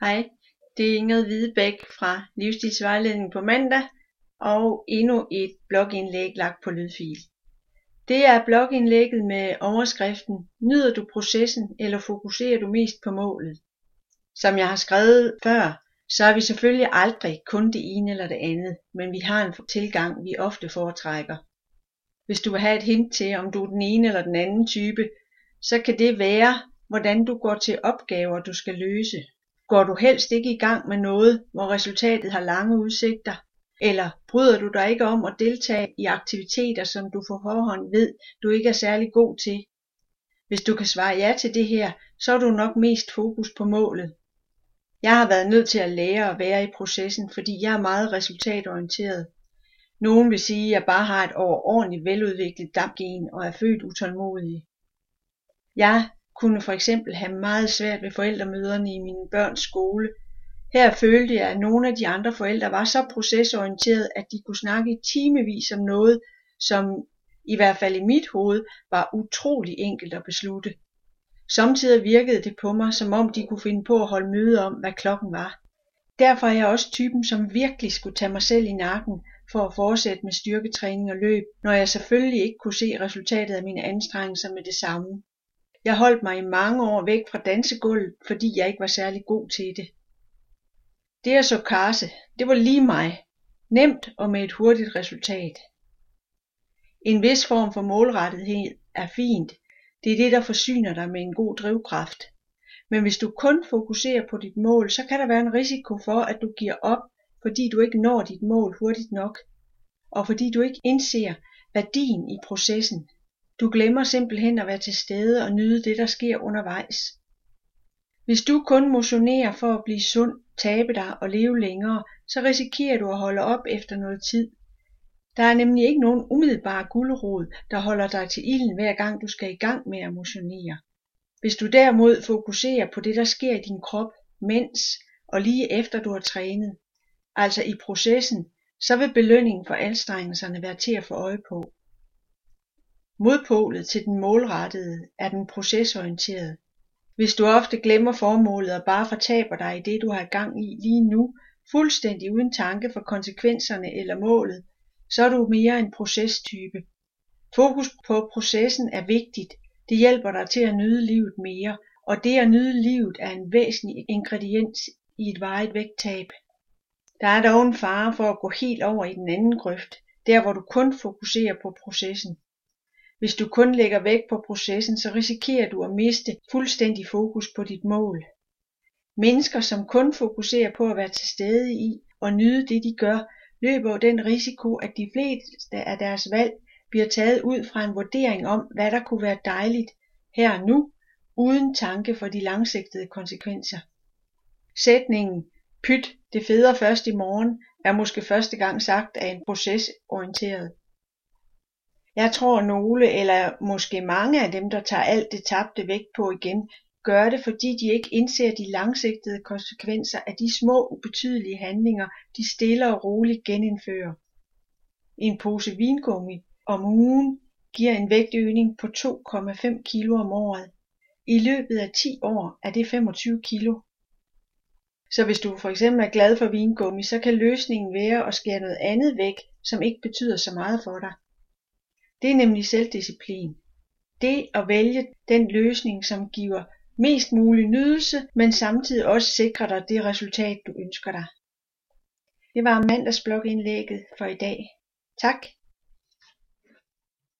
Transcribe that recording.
Hej, det er Ingrid Hvidebæk fra Livsstilsvejledning på mandag og endnu et blogindlæg lagt på lydfil. Det er blogindlægget med overskriften Nyder du processen eller fokuserer du mest på målet? Som jeg har skrevet før, så er vi selvfølgelig aldrig kun det ene eller det andet, men vi har en tilgang, vi ofte foretrækker. Hvis du vil have et hint til, om du er den ene eller den anden type, så kan det være, hvordan du går til opgaver, du skal løse. Går du helst ikke i gang med noget, hvor resultatet har lange udsigter? Eller bryder du dig ikke om at deltage i aktiviteter, som du for forhånd ved, du ikke er særlig god til? Hvis du kan svare ja til det her, så er du nok mest fokus på målet. Jeg har været nødt til at lære at være i processen, fordi jeg er meget resultatorienteret. Nogen vil sige, at jeg bare har et overordentligt veludviklet dampgen og er født utålmodig. Jeg kunne for eksempel have meget svært ved forældremøderne i mine børns skole. Her følte jeg, at nogle af de andre forældre var så procesorienterede, at de kunne snakke i timevis om noget, som i hvert fald i mit hoved var utrolig enkelt at beslutte. Samtidig virkede det på mig, som om de kunne finde på at holde møde om, hvad klokken var. Derfor er jeg også typen, som virkelig skulle tage mig selv i nakken for at fortsætte med styrketræning og løb, når jeg selvfølgelig ikke kunne se resultatet af mine anstrengelser med det samme. Jeg holdt mig i mange år væk fra dansegulvet, fordi jeg ikke var særlig god til det. Det at så karse, det var lige mig. Nemt og med et hurtigt resultat. En vis form for målrettethed er fint. Det er det, der forsyner dig med en god drivkraft. Men hvis du kun fokuserer på dit mål, så kan der være en risiko for, at du giver op, fordi du ikke når dit mål hurtigt nok, og fordi du ikke indser værdien i processen. Du glemmer simpelthen at være til stede og nyde det, der sker undervejs. Hvis du kun motionerer for at blive sund, tabe dig og leve længere, så risikerer du at holde op efter noget tid. Der er nemlig ikke nogen umiddelbare guldrod, der holder dig til ilden hver gang du skal i gang med at motionere. Hvis du derimod fokuserer på det, der sker i din krop, mens og lige efter du har trænet, altså i processen, så vil belønningen for anstrengelserne være til at få øje på. Modpolet til den målrettede er den procesorienterede. Hvis du ofte glemmer formålet og bare fortaber dig i det, du har gang i lige nu, fuldstændig uden tanke for konsekvenserne eller målet, så er du mere en procestype. Fokus på processen er vigtigt. Det hjælper dig til at nyde livet mere, og det at nyde livet er en væsentlig ingrediens i et varigt vægttab. Der er dog en fare for at gå helt over i den anden grøft, der hvor du kun fokuserer på processen. Hvis du kun lægger vægt på processen, så risikerer du at miste fuldstændig fokus på dit mål. Mennesker, som kun fokuserer på at være til stede i og nyde det, de gør, løber den risiko, at de fleste af deres valg bliver taget ud fra en vurdering om, hvad der kunne være dejligt her og nu, uden tanke for de langsigtede konsekvenser. Sætningen, pyt, det feder først i morgen, er måske første gang sagt af en procesorienteret. Jeg tror nogle, eller måske mange af dem, der tager alt det tabte vægt på igen, gør det, fordi de ikke indser de langsigtede konsekvenser af de små, ubetydelige handlinger, de stille og roligt genindfører. En pose vingummi om ugen giver en vægtøgning på 2,5 kilo om året. I løbet af 10 år er det 25 kilo. Så hvis du for eksempel er glad for vingummi, så kan løsningen være at skære noget andet væk, som ikke betyder så meget for dig. Det er nemlig selvdisciplin. Det at vælge den løsning, som giver mest mulig nydelse, men samtidig også sikrer dig det resultat, du ønsker dig. Det var mandagsblogindlægget for i dag. Tak.